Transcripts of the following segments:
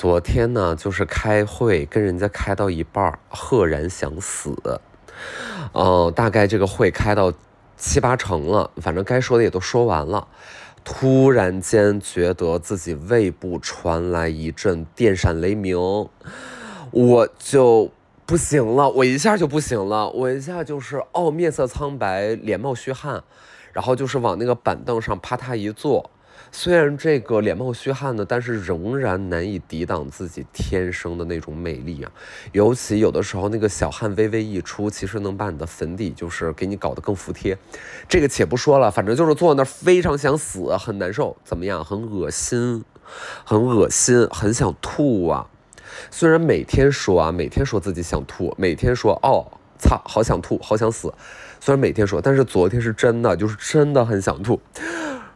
昨天呢，就是开会跟人家开到一半，赫然想死。嗯，大概这个会开到七八成了，反正该说的也都说完了。突然间觉得自己胃部传来一阵电闪雷鸣，我就不行了，我一下就不行了，我一下就是哦，面色苍白，脸冒虚汗，然后就是往那个板凳上啪嗒一坐。虽然这个脸冒虚汗呢，但是仍然难以抵挡自己天生的那种美丽啊！尤其有的时候那个小汗微微一出，其实能把你的粉底就是给你搞得更服帖。这个且不说了，反正就是坐在那儿非常想死，很难受，怎么样？很恶心，很恶心，很想吐啊！虽然每天说啊，每天说自己想吐，每天说哦，操，好想吐，好想死。虽然每天说，但是昨天是真的，就是真的很想吐。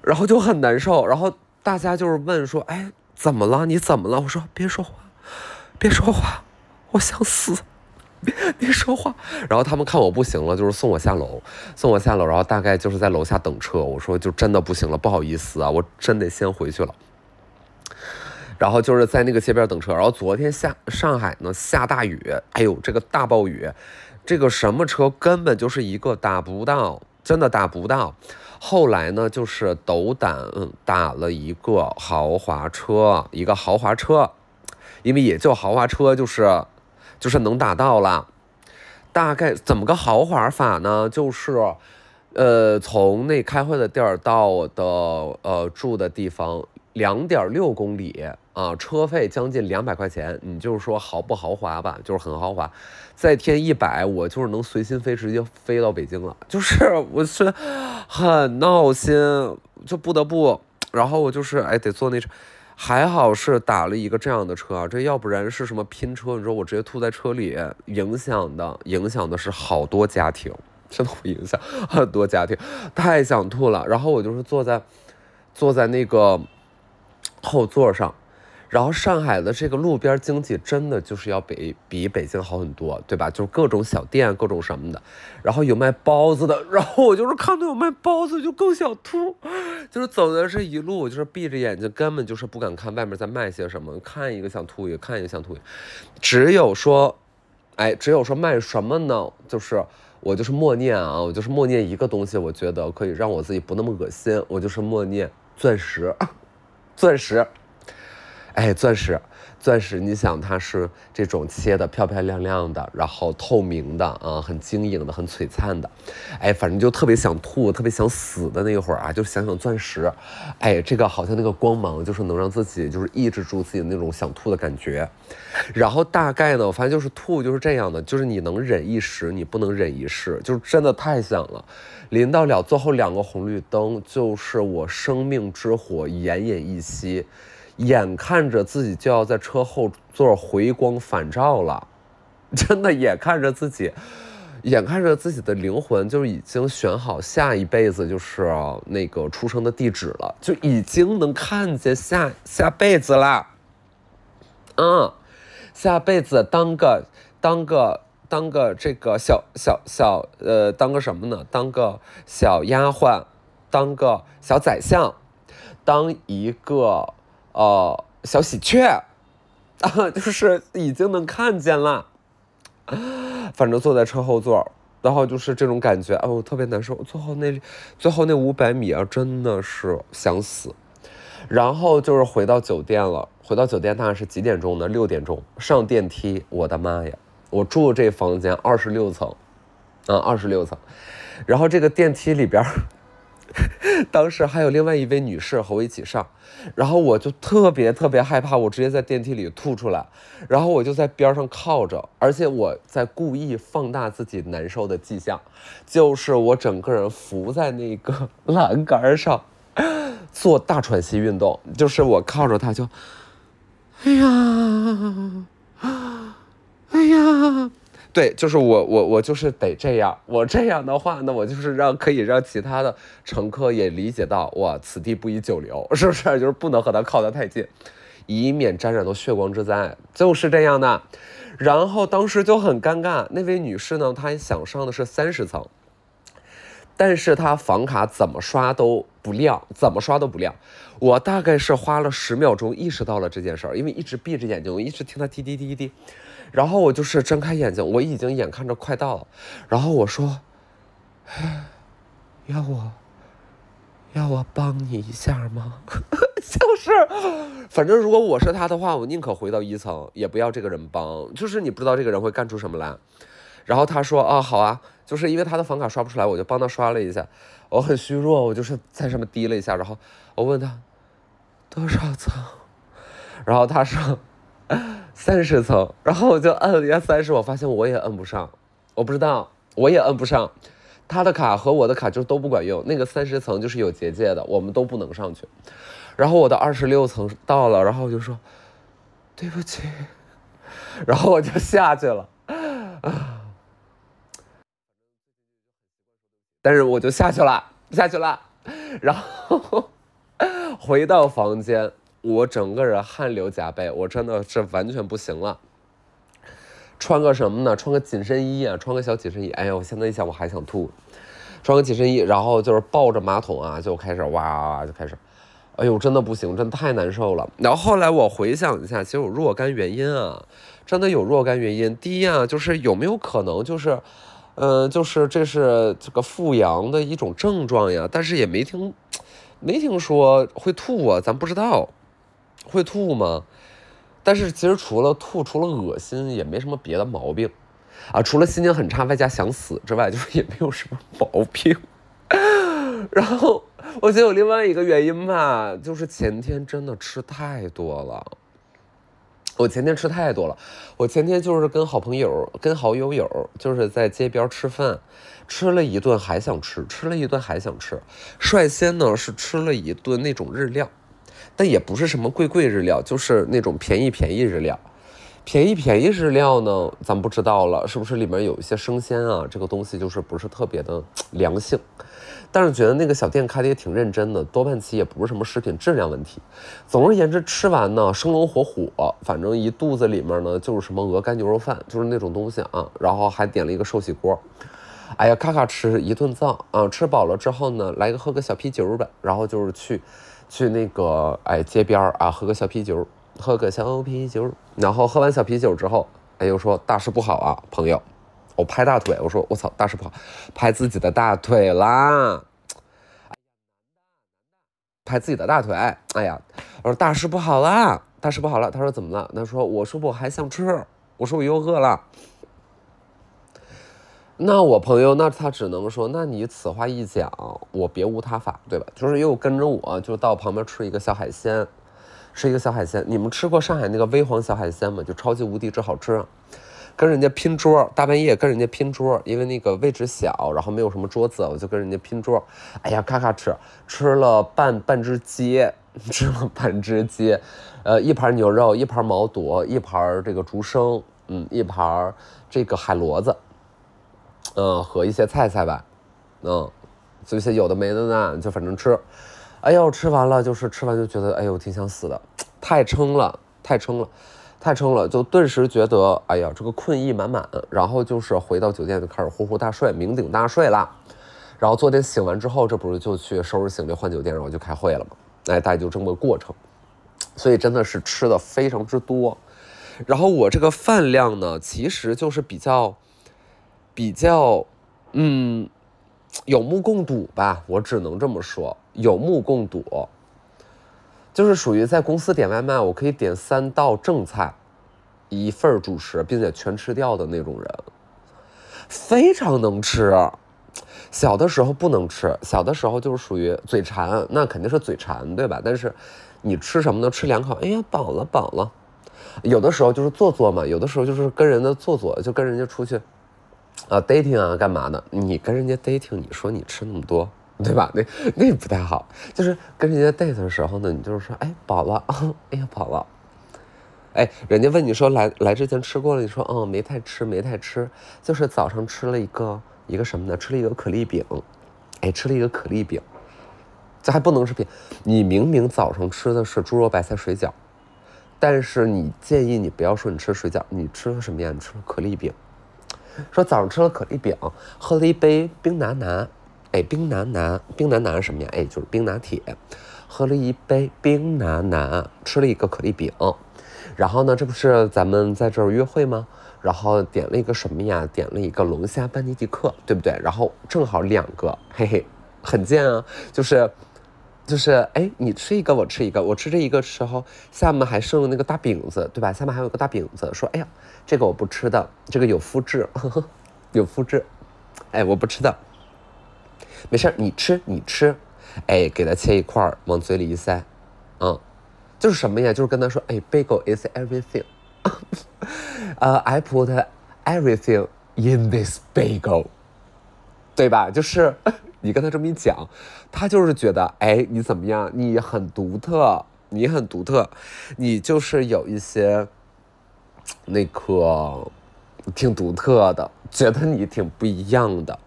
然后就很难受，然后大家就是问说：“哎，怎么了？你怎么了？”我说：“别说话，别说话，我想死，别说话。”然后他们看我不行了，就是送我下楼，送我下楼，然后大概就是在楼下等车。我说：“就真的不行了，不好意思啊，我真得先回去了。”然后就是在那个街边等车。然后昨天下上海呢下大雨，哎呦这个大暴雨，这个什么车根本就是一个打不到，真的打不到。后来呢，就是斗胆打了一个豪华车，一个豪华车，因为也就豪华车，就是就是能打到了。大概怎么个豪华法呢？就是，呃，从那开会的地儿到的呃住的地方。两点六公里啊，车费将近两百块钱，你就是说豪不豪华吧？就是很豪华，再添一百，我就是能随心飞，直接飞到北京了。就是我是很闹心，就不得不，然后我就是哎得坐那车，还好是打了一个这样的车啊，这要不然是什么拼车，你说我直接吐在车里，影响的影响的是好多家庭，真的会影响很多家庭，太想吐了。然后我就是坐在坐在那个。后座上，然后上海的这个路边经济真的就是要比比北京好很多，对吧？就是各种小店，各种什么的，然后有卖包子的，然后我就是看到有卖包子就更想吐，就是走的这一路，就是闭着眼睛，根本就是不敢看外面在卖些什么，看一个想吐一个，看一个想吐，只有说，哎，只有说卖什么呢？就是我就是默念啊，我就是默念一个东西，我觉得可以让我自己不那么恶心，我就是默念钻石。钻石，哎，钻石，钻石，你想它是这种切的漂漂亮亮的，然后透明的啊，很晶莹的，很璀璨的，哎，反正就特别想吐，特别想死的那一会儿啊，就想想钻石，哎，这个好像那个光芒就是能让自己就是抑制住自己那种想吐的感觉，然后大概呢，我发现就是吐就是这样的，就是你能忍一时，你不能忍一世，就是真的太想了。临到了最后两个红绿灯，就是我生命之火奄奄一息，眼看着自己就要在车后座回光返照了，真的眼看着自己，眼看着自己的灵魂就已经选好下一辈子就是那个出生的地址了，就已经能看见下下辈子了，嗯，下辈子当个当个。当个这个小小小呃，当个什么呢？当个小丫鬟，当个小宰相，当一个呃小喜鹊，啊，就是已经能看见了。反正坐在车后座，然后就是这种感觉，哦，特别难受。最后那最后那五百米啊，真的是想死。然后就是回到酒店了，回到酒店大概是几点钟呢？六点钟上电梯，我的妈呀！我住这房间二十六层，啊，二十六层，然后这个电梯里边，当时还有另外一位女士和我一起上，然后我就特别特别害怕，我直接在电梯里吐出来，然后我就在边上靠着，而且我在故意放大自己难受的迹象，就是我整个人伏在那个 栏杆上，做大喘息运动，就是我靠着它就，哎呀。哎呀，对，就是我，我，我就是得这样。我这样的话呢，我就是让可以让其他的乘客也理解到，哇，此地不宜久留，是不是？就是不能和他靠得太近，以免沾染到血光之灾。就是这样的。然后当时就很尴尬，那位女士呢，她想上的是三十层，但是她房卡怎么刷都不亮，怎么刷都不亮。我大概是花了十秒钟意识到了这件事儿，因为一直闭着眼睛，我一直听她滴滴滴滴，然后我就是睁开眼睛，我已经眼看着快到了，然后我说：“要我，要我帮你一下吗？” 就是，反正如果我是他的话，我宁可回到一层，也不要这个人帮。就是你不知道这个人会干出什么来。然后他说：“啊，好啊。”就是因为他的房卡刷不出来，我就帮他刷了一下。我很虚弱，我就是在上面滴了一下。然后我问他多少层，然后他说三十层。然后我就摁了一下三十，我发现我也摁不上，我不知道，我也摁不上。他的卡和我的卡就都不管用。那个三十层就是有结界的，我们都不能上去。然后我的二十六层到了，然后我就说对不起，然后我就下去了。啊。但是我就下去了，下去了，然后 回到房间，我整个人汗流浃背，我真的是完全不行了。穿个什么呢？穿个紧身衣啊，穿个小紧身衣。哎呀，我现在一想我还想吐。穿个紧身衣，然后就是抱着马桶啊，就开始哇哇哇就开始。哎呦，真的不行，真的太难受了。然后后来我回想一下，其实有若干原因啊，真的有若干原因。第一啊，就是有没有可能就是。嗯，就是这是这个复阳的一种症状呀，但是也没听，没听说会吐啊，咱不知道会吐吗？但是其实除了吐，除了恶心，也没什么别的毛病啊，除了心情很差，外加想死之外，就是也没有什么毛病。然后我觉得有另外一个原因吧，就是前天真的吃太多了。我前天吃太多了，我前天就是跟好朋友、跟好友友，就是在街边吃饭，吃了一顿还想吃，吃了一顿还想吃。率先呢是吃了一顿那种日料，但也不是什么贵贵日料，就是那种便宜便宜日料。便宜便宜日料呢，咱不知道了，是不是里面有一些生鲜啊？这个东西就是不是特别的良性。但是觉得那个小店开的也挺认真的，多半其也不是什么食品质量问题。总而言之，吃完呢生龙活虎，反正一肚子里面呢就是什么鹅肝牛肉饭，就是那种东西啊。然后还点了一个寿喜锅，哎呀，咔咔吃一顿造啊。吃饱了之后呢，来个喝个小啤酒吧。然后就是去，去那个哎街边啊喝个小啤酒，喝个小啤酒。然后喝完小啤酒之后，哎又说大事不好啊，朋友。我拍大腿，我说我操，大事不好，拍自己的大腿啦！拍自己的大腿，哎呀，我说大事不好啦，大事不好了。他说怎么了？他说我说我还想吃，我说我又饿了。那我朋友，那他只能说，那你此话一讲，我别无他法，对吧？就是又跟着我就到旁边吃一个小海鲜，吃一个小海鲜。你们吃过上海那个微黄小海鲜吗？就超级无敌之好吃。跟人家拼桌，大半夜跟人家拼桌，因为那个位置小，然后没有什么桌子，我就跟人家拼桌。哎呀，咔咔吃，吃了半半只鸡，吃了半只鸡，呃，一盘牛肉，一盘毛肚，一盘这个竹升，嗯，一盘这个海螺子，嗯，和一些菜菜吧，嗯，就一些有的没的呢，就反正吃。哎呦，吃完了就是吃完就觉得，哎呦，挺想死的，太撑了，太撑了。太撑了，就顿时觉得，哎呀，这个困意满满。然后就是回到酒店就开始呼呼大睡，酩酊大睡啦。然后昨天醒完之后，这不是就去收拾行李换酒店，然后就开会了嘛？哎，大概就这么个过程。所以真的是吃的非常之多。然后我这个饭量呢，其实就是比较比较，嗯，有目共睹吧。我只能这么说，有目共睹。就是属于在公司点外卖，我可以点三道正菜，一份主食，并且全吃掉的那种人，非常能吃。小的时候不能吃，小的时候就是属于嘴馋，那肯定是嘴馋，对吧？但是你吃什么呢？吃两口，哎呀，饱了，饱了。有的时候就是做作嘛，有的时候就是跟人的做作，就跟人家出去啊 dating 啊，干嘛的？你跟人家 dating，你说你吃那么多。对吧？那那不太好。就是跟人家 date 的时候呢，你就是说，哎，饱了，哎呀，饱了。哎，人家问你说来来之前吃过了，你说，嗯，没太吃，没太吃。就是早上吃了一个一个什么呢？吃了一个可丽饼。哎，吃了一个可丽饼。这还不能是饼。你明明早上吃的是猪肉白菜水饺，但是你建议你不要说你吃水饺，你吃了什么呀？你吃了可丽饼。说早上吃了可丽饼，喝了一杯冰拿拿。哎，冰拿拿，冰拿拿是什么呀？哎，就是冰拿铁。喝了一杯冰拿拿，吃了一个可丽饼，然后呢，这不是咱们在这儿约会吗？然后点了一个什么呀？点了一个龙虾班尼迪克，对不对？然后正好两个，嘿嘿，很贱啊，就是。就是哎，你吃一个，我吃一个。我吃这一个时候，下面还剩了那个大饼子，对吧？下面还有个大饼子，说哎呀，这个我不吃的，这个有肤质，有肤质。哎，我不吃的，没事你吃你吃。哎，给他切一块往嘴里一塞，嗯，就是什么呀？就是跟他说，哎，bagel is everything。呃，I put everything in this bagel，对吧？就是。你跟他这么一讲，他就是觉得，哎，你怎么样？你很独特，你很独特，你就是有一些那个挺独特的，觉得你挺不一样的，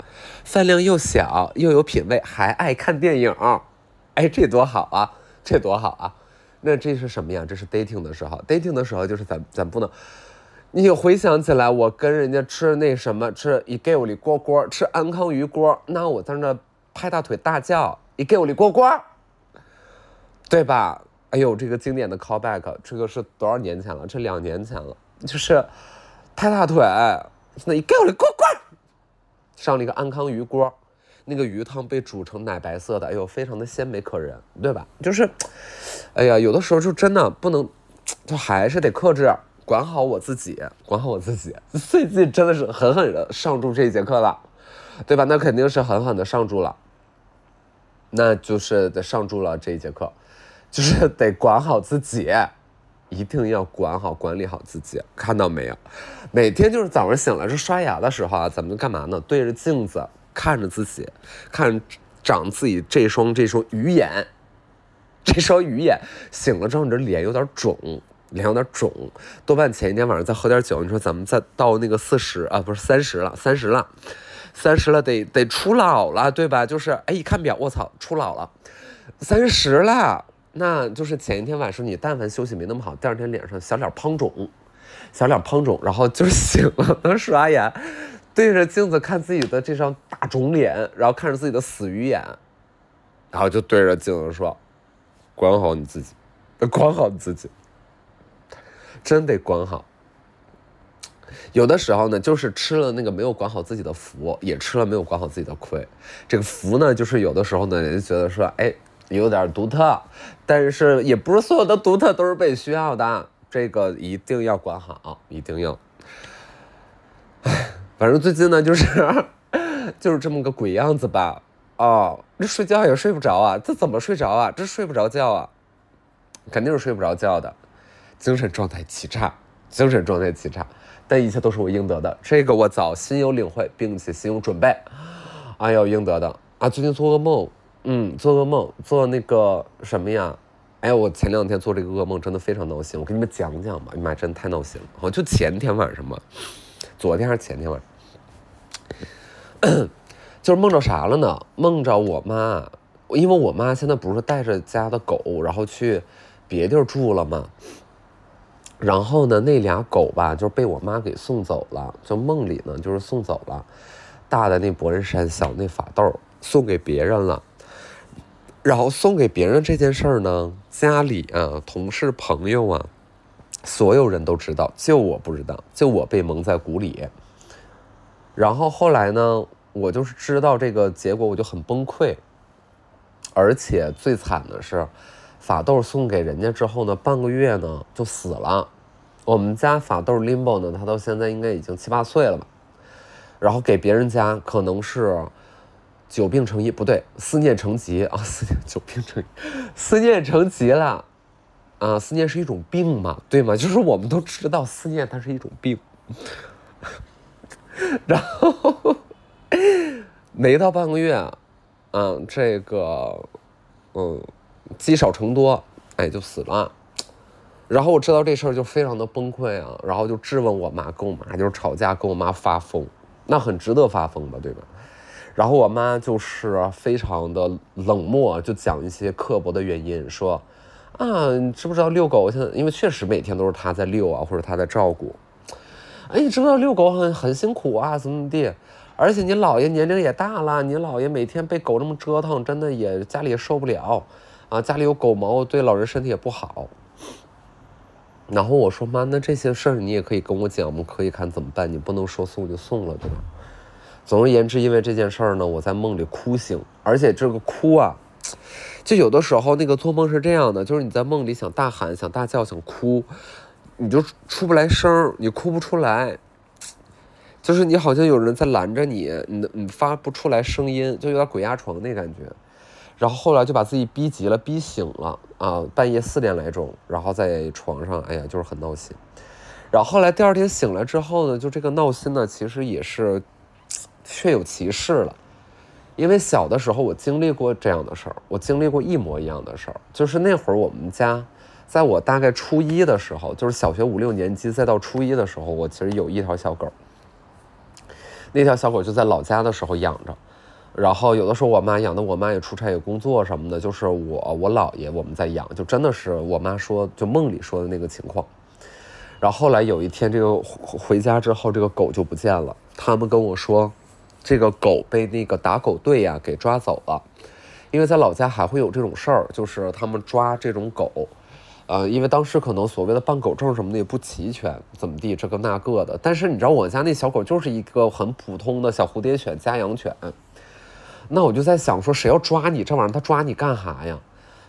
饭量又小，又有品味，还爱看电影，哎，这多好啊，这多好啊！那这是什么呀？这是 dating 的时候，dating 的时候就是咱咱不能。你回想起来，我跟人家吃那什么，吃一给我里锅锅，吃安康鱼锅，那我在那拍大腿大叫，一给我里锅锅，对吧？哎呦，这个经典的 callback，这个是多少年前了？这两年前了，就是拍大腿，那一给我里锅锅，上了一个安康鱼锅，那个鱼汤被煮成奶白色的，哎呦，非常的鲜美可人，对吧？就是，哎呀，有的时候就真的不能，就还是得克制。管好我自己，管好我自己。最近真的是狠狠的上住这一节课了，对吧？那肯定是狠狠的上住了，那就是得上住了这一节课，就是得管好自己，一定要管好管理好自己。看到没有？每天就是早上醒来是刷牙的时候啊，咱们干嘛呢？对着镜子看着自己，看长自己这双这双鱼眼，这双鱼眼醒了之后，你这脸有点肿。脸有点肿，多半前一天晚上再喝点酒。你说咱们再到那个四十啊，不是三十了，三十了，三十了，得得出老了，对吧？就是哎，一看表，我操，出老了，三十了。那就是前一天晚上你但凡休息没那么好，第二天脸上小脸胖肿，小脸胖肿，然后就醒了，能刷牙，对着镜子看自己的这张大肿脸，然后看着自己的死鱼眼，然后就对着镜子说：“管好你自己，管好你自己。”真得管好，有的时候呢，就是吃了那个没有管好自己的福，也吃了没有管好自己的亏。这个福呢，就是有的时候呢，人家觉得说，哎，有点独特，但是也不是所有的独特都是被需要的，这个一定要管好，一定要。哎，反正最近呢，就是就是这么个鬼样子吧。哦，这睡觉也睡不着啊，这怎么睡着啊？这睡不着觉啊，肯定是睡不着觉的。精神状态极差，精神状态极差，但一切都是我应得的，这个我早心有领会，并且心有准备。哎呦，应得的啊！最近做噩梦，嗯，做噩梦，做那个什么呀？哎，我前两天做这个噩梦真的非常闹心，我跟你们讲讲吧。哎妈，真的太闹心了！好，就前天晚上嘛，昨天还是前天晚上，就是梦着啥了呢？梦着我妈，因为我妈现在不是带着家的狗，然后去别地儿住了吗？然后呢，那俩狗吧，就被我妈给送走了。就梦里呢，就是送走了，大的那博人山，小那法斗，送给别人了。然后送给别人这件事儿呢，家里啊，同事朋友啊，所有人都知道，就我不知道，就我被蒙在鼓里。然后后来呢，我就是知道这个结果，我就很崩溃。而且最惨的是。法豆送给人家之后呢，半个月呢就死了。我们家法豆 Limbo 呢，它到现在应该已经七八岁了吧。然后给别人家可能是久病成医，不对，思念成疾啊，思念久病成，思念成疾了啊，思念是一种病嘛，对吗？就是我们都知道思念它是一种病。然后没到半个月，嗯，这个，嗯。积少成多，哎，就死了。然后我知道这事儿就非常的崩溃啊，然后就质问我妈，跟我妈就是吵架，跟我妈发疯，那很值得发疯吧，对吧？然后我妈就是非常的冷漠，就讲一些刻薄的原因，说啊，你知不知道遛狗现在，因为确实每天都是她在遛啊，或者她在照顾。哎，你知不知道遛狗很很辛苦啊，怎么怎么地？而且你姥爷年龄也大了，你姥爷每天被狗这么折腾，真的也家里也受不了啊，家里有狗毛，对老人身体也不好。然后我说妈，那这些事儿你也可以跟我讲，我们可以看怎么办，你不能说送就送了，对吧？总而言之，因为这件事儿呢，我在梦里哭醒，而且这个哭啊，就有的时候那个做梦是这样的，就是你在梦里想大喊、想大叫、想哭，你就出不来声儿，你哭不出来，就是你好像有人在拦着你，你你发不出来声音，就有点鬼压床那感觉。然后后来就把自己逼急了，逼醒了啊！半夜四点来钟，然后在床上，哎呀，就是很闹心。然后后来第二天醒来之后呢，就这个闹心呢，其实也是确有其事了。因为小的时候我经历过这样的事儿，我经历过一模一样的事儿。就是那会儿我们家，在我大概初一的时候，就是小学五六年级，再到初一的时候，我其实有一条小狗。那条小狗就在老家的时候养着。然后有的时候我妈养的，我妈也出差也工作什么的，就是我我姥爷我们在养，就真的是我妈说就梦里说的那个情况。然后后来有一天这个回家之后，这个狗就不见了。他们跟我说，这个狗被那个打狗队呀给抓走了，因为在老家还会有这种事儿，就是他们抓这种狗，呃，因为当时可能所谓的办狗证什么的也不齐全，怎么地这个那个的。但是你知道我家那小狗就是一个很普通的小蝴蝶犬家养犬。那我就在想说，谁要抓你这玩意儿？他抓你干啥呀？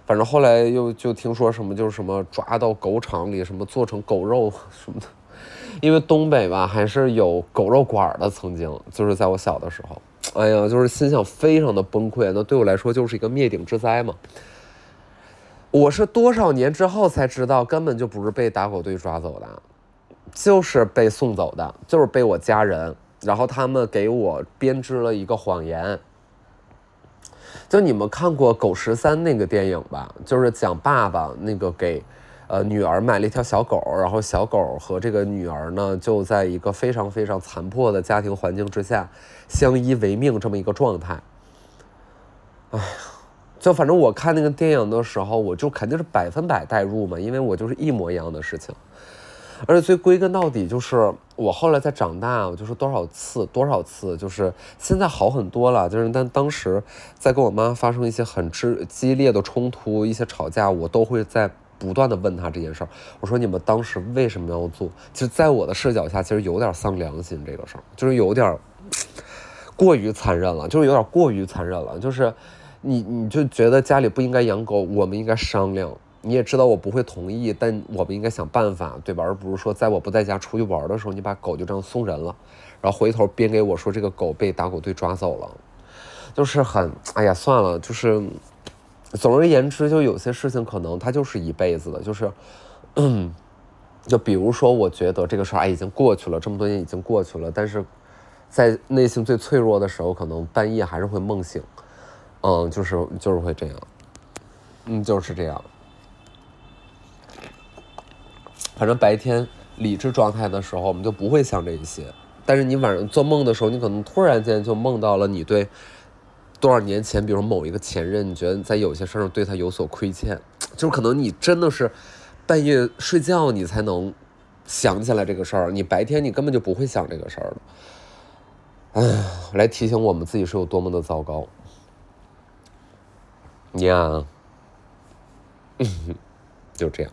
反正后来又就听说什么，就是什么抓到狗场里，什么做成狗肉什么的。因为东北吧，还是有狗肉馆的。曾经就是在我小的时候，哎呀，就是心想非常的崩溃。那对我来说就是一个灭顶之灾嘛。我是多少年之后才知道，根本就不是被打狗队抓走的，就是被送走的，就是被我家人，然后他们给我编织了一个谎言。就你们看过《狗十三》那个电影吧？就是讲爸爸那个给，呃，女儿买了一条小狗，然后小狗和这个女儿呢，就在一个非常非常残破的家庭环境之下，相依为命这么一个状态。哎呀，就反正我看那个电影的时候，我就肯定是百分百代入嘛，因为我就是一模一样的事情。而且最归根到底就是，我后来在长大，我就是多少次多少次，就是现在好很多了。就是但当时在跟我妈发生一些很激激烈的冲突，一些吵架，我都会在不断的问她这件事儿。我说你们当时为什么要做？就在我的视角下，其实有点丧良心这个事儿，就是有点 过于残忍了，就是有点过于残忍了。就是你你就觉得家里不应该养狗，我们应该商量。你也知道我不会同意，但我们应该想办法，对吧？而不是说在我不在家出去玩的时候，你把狗就这样送人了，然后回头编给我说这个狗被打狗队抓走了，就是很，哎呀，算了，就是，总而言之，就有些事情可能它就是一辈子的，就是，嗯，就比如说，我觉得这个事儿哎已经过去了，这么多年已经过去了，但是在内心最脆弱的时候，可能半夜还是会梦醒，嗯，就是就是会这样，嗯，就是这样。反正白天理智状态的时候，我们就不会想这些。但是你晚上做梦的时候，你可能突然间就梦到了你对多少年前，比如某一个前任，你觉得在有些事儿上对他有所亏欠，就是可能你真的是半夜睡觉你才能想起来这个事儿，你白天你根本就不会想这个事儿的。哎，来提醒我们自己是有多么的糟糕。呀，就这样。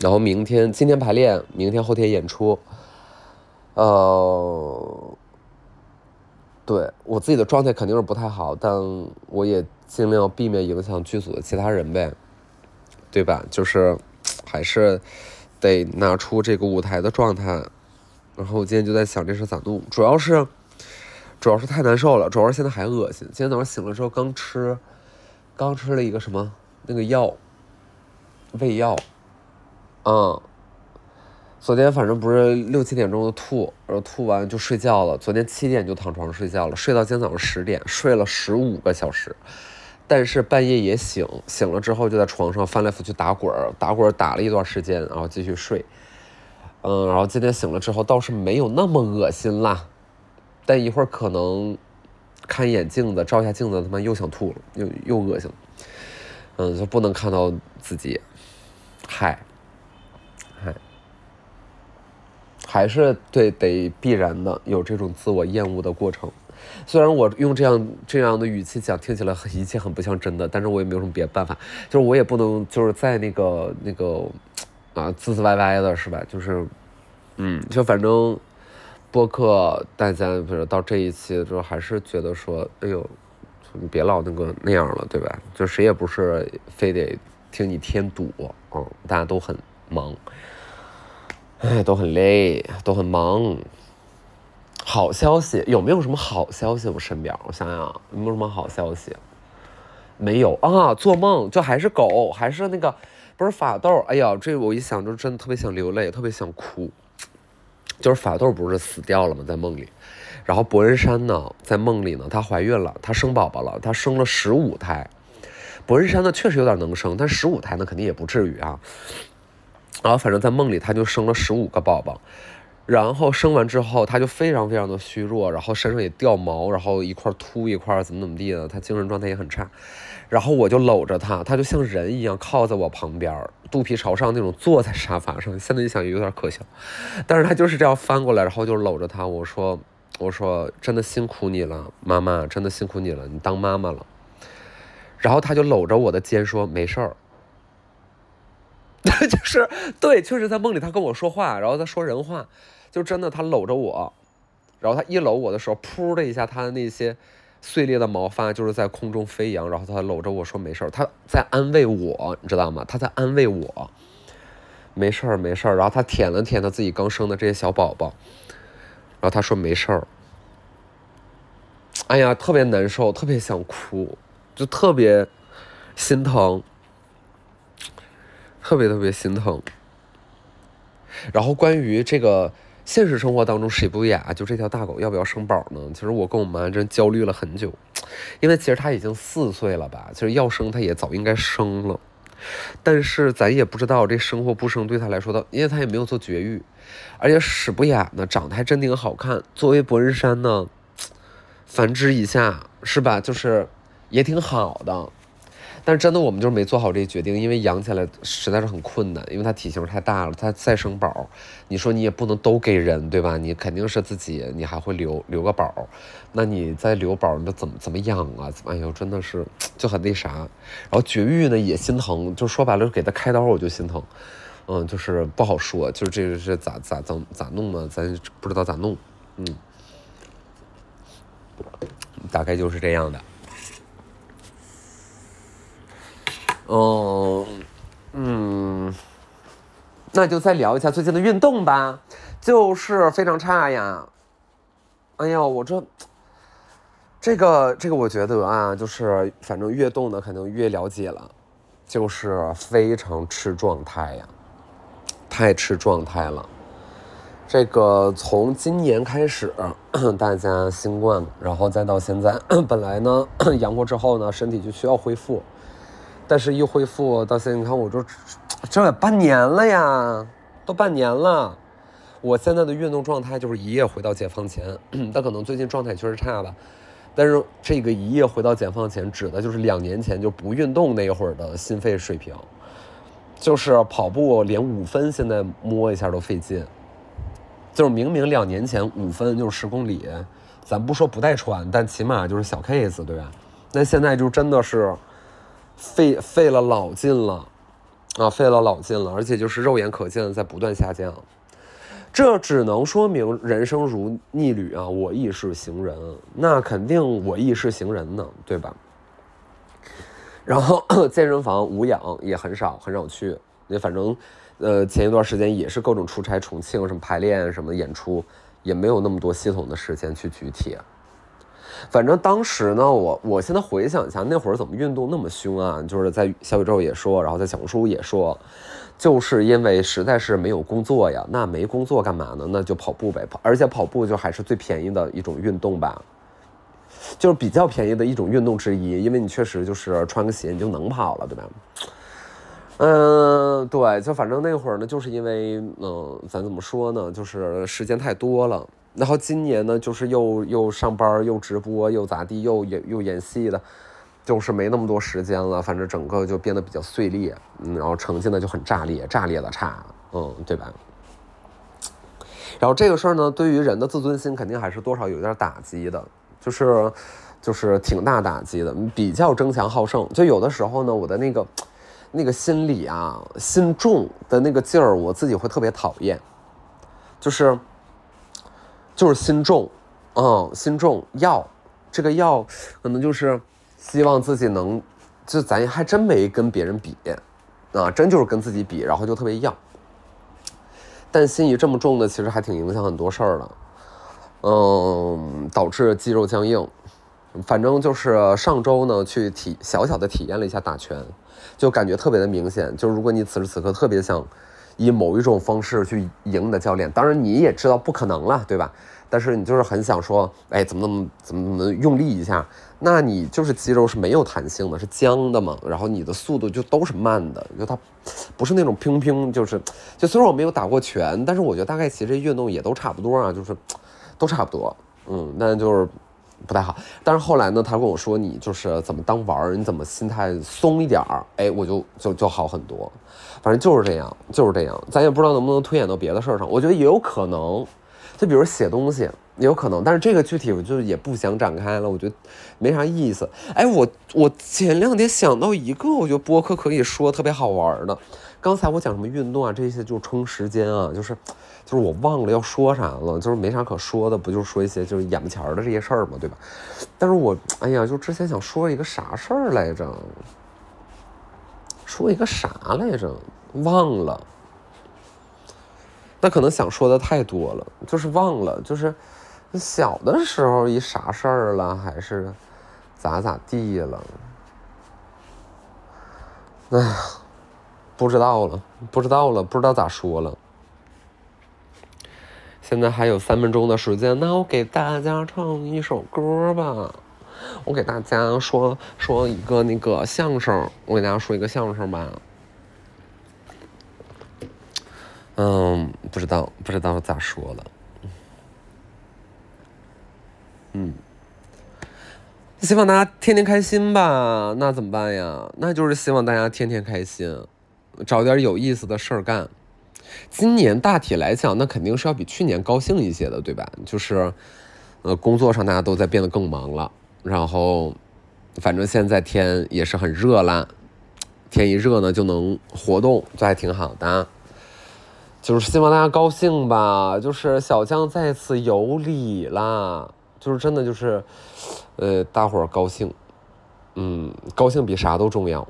然后明天、今天排练，明天、后天演出。呃，对我自己的状态肯定是不太好，但我也尽量避免影响剧组的其他人呗，对吧？就是还是得拿出这个舞台的状态。然后我今天就在想这事咋弄，主要是主要是太难受了，主要是现在还恶心。今天早上醒了之后刚吃，刚吃了一个什么那个药，胃药。嗯，昨天反正不是六七点钟就吐，然后吐完就睡觉了。昨天七点就躺床上睡觉了，睡到今天早上十点，睡了十五个小时。但是半夜也醒，醒了之后就在床上翻来覆去打滚儿，打滚儿打了一段时间，然后继续睡。嗯，然后今天醒了之后倒是没有那么恶心啦，但一会儿可能看一眼镜子，照一下镜子，他妈又想吐了，又又恶心了。嗯，就不能看到自己，嗨。嗨。还是对得必然的有这种自我厌恶的过程。虽然我用这样这样的语气讲，听起来一切很不像真的，但是我也没有什么别的办法，就是我也不能就是在那个那个啊滋滋歪歪的是吧？就是，嗯，就反正播客大家不是到这一期之后，还是觉得说，哎呦，你别老那个那样了，对吧？就谁也不是非得听你添堵，嗯，大家都很忙。哎，都很累，都很忙。好消息有没有什么好消息？我身边，我想想有没有什么好消息？没有啊，做梦就还是狗，还是那个不是法斗。哎呀，这我一想就真的特别想流泪，特别想哭。就是法斗不是死掉了吗？在梦里，然后伯恩山呢，在梦里呢，她怀孕了，她生宝宝了，她生了十五胎。伯恩山呢，确实有点能生，但十五胎呢，肯定也不至于啊。然后反正，在梦里他就生了十五个宝宝，然后生完之后，他就非常非常的虚弱，然后身上也掉毛，然后一块秃一块，怎么怎么地的，他精神状态也很差。然后我就搂着他，他就像人一样靠在我旁边，肚皮朝上那种坐在沙发上。现在一想有点可笑，但是他就是这样翻过来，然后就搂着他。我说，我说真的辛苦你了，妈妈，真的辛苦你了，你当妈妈了。然后他就搂着我的肩说没事儿。就是对，确实在梦里他跟我说话，然后他说人话，就真的他搂着我，然后他一搂我的时候，噗的一下，他的那些碎裂的毛发就是在空中飞扬，然后他搂着我说没事儿，他在安慰我，你知道吗？他在安慰我，没事儿没事儿，然后他舔了舔他自己刚生的这些小宝宝，然后他说没事儿，哎呀，特别难受，特别想哭，就特别心疼。特别特别心疼。然后关于这个现实生活当中，谁不雅就这条大狗要不要生宝呢？其实我跟我妈真焦虑了很久，因为其实它已经四岁了吧，其实要生它也早应该生了，但是咱也不知道这生或不生对它来说的，因为它也没有做绝育，而且史不雅呢长得还真挺好看，作为博人山呢，繁殖一下是吧？就是也挺好的。但是真的，我们就是没做好这决定，因为养起来实在是很困难，因为它体型太大了，它再生宝，你说你也不能都给人，对吧？你肯定是自己，你还会留留个宝，那你再留宝，那怎么怎么养啊？哎呦，真的是就很那啥。然后绝育呢也心疼，就说白了，给他开刀我就心疼，嗯，就是不好说，就是这个是咋咋怎咋弄呢？咱不知道咋弄，嗯，大概就是这样的。嗯嗯，那就再聊一下最近的运动吧，就是非常差呀。哎呀，我这这个这个，我觉得啊，就是反正越动的可能越了解了，就是非常吃状态呀，太吃状态了。这个从今年开始，大家新冠，然后再到现在，本来呢 阳过之后呢，身体就需要恢复。但是，一恢复到现在，你看，我这这也半年了呀，都半年了。我现在的运动状态就是一夜回到解放前，但可能最近状态确实差吧。但是这个一夜回到解放前，指的就是两年前就不运动那会儿的心肺水平，就是跑步连五分现在摸一下都费劲。就是明明两年前五分就是十公里，咱不说不带喘，但起码就是小 case，对吧？那现在就真的是。费费了老劲了，啊，费了老劲了，而且就是肉眼可见的在不断下降，这只能说明人生如逆旅啊，我亦是行人，那肯定我亦是行人呢，对吧？然后 健身房无氧也很少很少去，那反正，呃，前一段时间也是各种出差，重庆什么排练什么演出，也没有那么多系统的时间去举铁。反正当时呢，我我现在回想一下，那会儿怎么运动那么凶啊？就是在小宇宙也说，然后在小红书也说，就是因为实在是没有工作呀。那没工作干嘛呢？那就跑步呗，而且跑步就还是最便宜的一种运动吧，就是比较便宜的一种运动之一，因为你确实就是穿个鞋你就能跑了，对吧？嗯，对，就反正那会儿呢，就是因为嗯，咱怎么说呢，就是时间太多了。然后今年呢，就是又又上班又直播又咋地又演又演戏的，就是没那么多时间了。反正整个就变得比较碎裂，嗯，然后成绩呢就很炸裂，炸裂的差，嗯，对吧？然后这个事儿呢，对于人的自尊心肯定还是多少有点打击的，就是就是挺大打击的，比较争强好胜。就有的时候呢，我的那个那个心里啊，心重的那个劲儿，我自己会特别讨厌，就是就是心重，嗯，心重要这个要可能就是希望自己能，就咱还真没跟别人比，啊，真就是跟自己比，然后就特别要。但心一这么重的，其实还挺影响很多事儿的，嗯，导致肌肉僵硬。反正就是上周呢，去体小小的体验了一下打拳，就感觉特别的明显。就如果你此时此刻特别想以某一种方式去赢的教练，当然你也知道不可能了，对吧？但是你就是很想说，哎，怎么怎么怎么怎么用力一下？那你就是肌肉是没有弹性的，是僵的嘛？然后你的速度就都是慢的，就它不是那种乒乒，就是就虽然我没有打过拳，但是我觉得大概其实运动也都差不多啊，就是都差不多，嗯，那就是不太好。但是后来呢，他跟我说，你就是怎么当玩儿，你怎么心态松一点儿，哎，我就就就好很多。反正就是这样，就是这样，咱也不知道能不能推演到别的事儿上，我觉得也有可能。就比如写东西也有可能，但是这个具体我就也不想展开了，我觉得没啥意思。哎，我我前两天想到一个，我觉得播客可以说特别好玩的。刚才我讲什么运动啊，这些就充时间啊，就是就是我忘了要说啥了，就是没啥可说的，不就说一些就是眼巴前的这些事儿嘛，对吧？但是我哎呀，就之前想说一个啥事儿来着，说一个啥来着，忘了。那可能想说的太多了，就是忘了，就是小的时候一啥事儿了，还是咋咋地了？哎呀，不知道了，不知道了，不知道咋说了。现在还有三分钟的时间，那我给大家唱一首歌吧。我给大家说说一个那个相声，我给大家说一个相声吧。嗯，不知道，不知道咋说了。嗯，希望大家天天开心吧。那怎么办呀？那就是希望大家天天开心，找点有意思的事儿干。今年大体来讲，那肯定是要比去年高兴一些的，对吧？就是，呃，工作上大家都在变得更忙了。然后，反正现在天也是很热啦，天一热呢就能活动，这还挺好的。就是希望大家高兴吧，就是小江再次有礼啦，就是真的就是，呃，大伙儿高兴，嗯，高兴比啥都重要，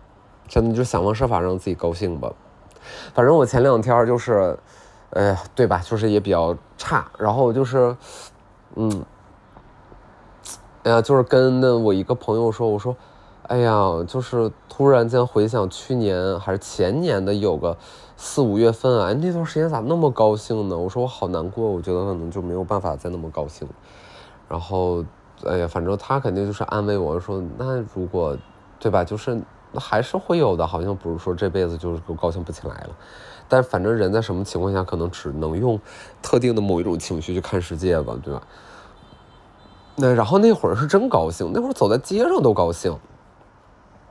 真的就想方设法让自己高兴吧。反正我前两天就是，呃，对吧，就是也比较差，然后就是，嗯，哎呀，就是跟那我一个朋友说，我说，哎呀，就是突然间回想去年还是前年的有个。四五月份啊，那段时间咋那么高兴呢？我说我好难过，我觉得可能就没有办法再那么高兴。然后，哎呀，反正他肯定就是安慰我说，那如果，对吧？就是还是会有的，好像不是说这辈子就是高兴不起来了。但反正人在什么情况下可能只能用特定的某一种情绪去看世界吧，对吧？那然后那会儿是真高兴，那会儿走在街上都高兴。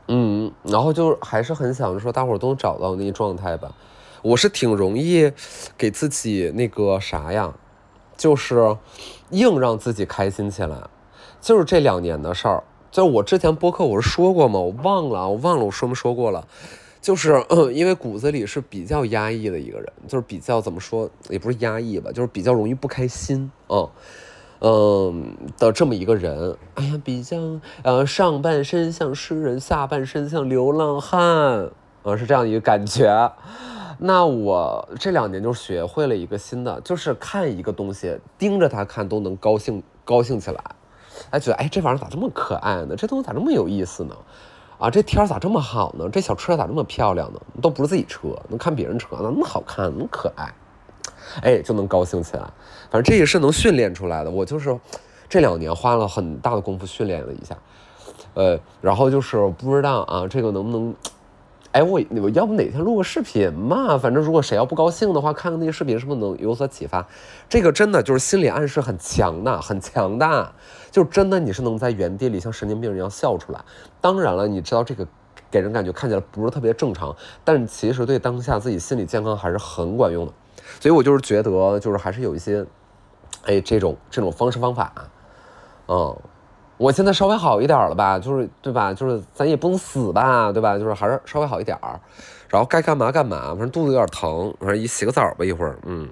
嗯，然后就还是很想说，大伙儿都找到那状态吧。我是挺容易给自己那个啥呀，就是硬让自己开心起来，就是这两年的事儿。就是我之前播客我是说过吗？我忘了，我忘了我说没说过了。就是因为骨子里是比较压抑的一个人，就是比较怎么说，也不是压抑吧，就是比较容易不开心嗯嗯的这么一个人。哎呀，比较呃上半身像诗人，下半身像流浪汉，呃是这样一个感觉。那我这两年就学会了一个新的，就是看一个东西，盯着它看都能高兴高兴起来，哎，觉得哎这玩意儿咋这么可爱呢？这东西咋这么有意思呢？啊，这天儿咋这么好呢？这小车咋这么漂亮呢？都不是自己车，能看别人车，那么好看，那么可爱，哎，就能高兴起来。反正这也是能训练出来的。我就是这两年花了很大的功夫训练了一下，呃，然后就是不知道啊，这个能不能。哎，我我要不哪天录个视频嘛？反正如果谁要不高兴的话，看看那些视频是不是能有所启发。这个真的就是心理暗示很强的，很强大，就真的你是能在原地里像神经病一样笑出来。当然了，你知道这个给人感觉看起来不是特别正常，但其实对当下自己心理健康还是很管用的。所以我就是觉得，就是还是有一些，哎，这种这种方式方法，嗯，我现在稍微好一点了吧，就是对吧？就是咱也不能死吧，对吧？就是还是稍微好一点儿，然后该干嘛干嘛，反正肚子有点疼，反正一洗个澡吧，一会儿，嗯。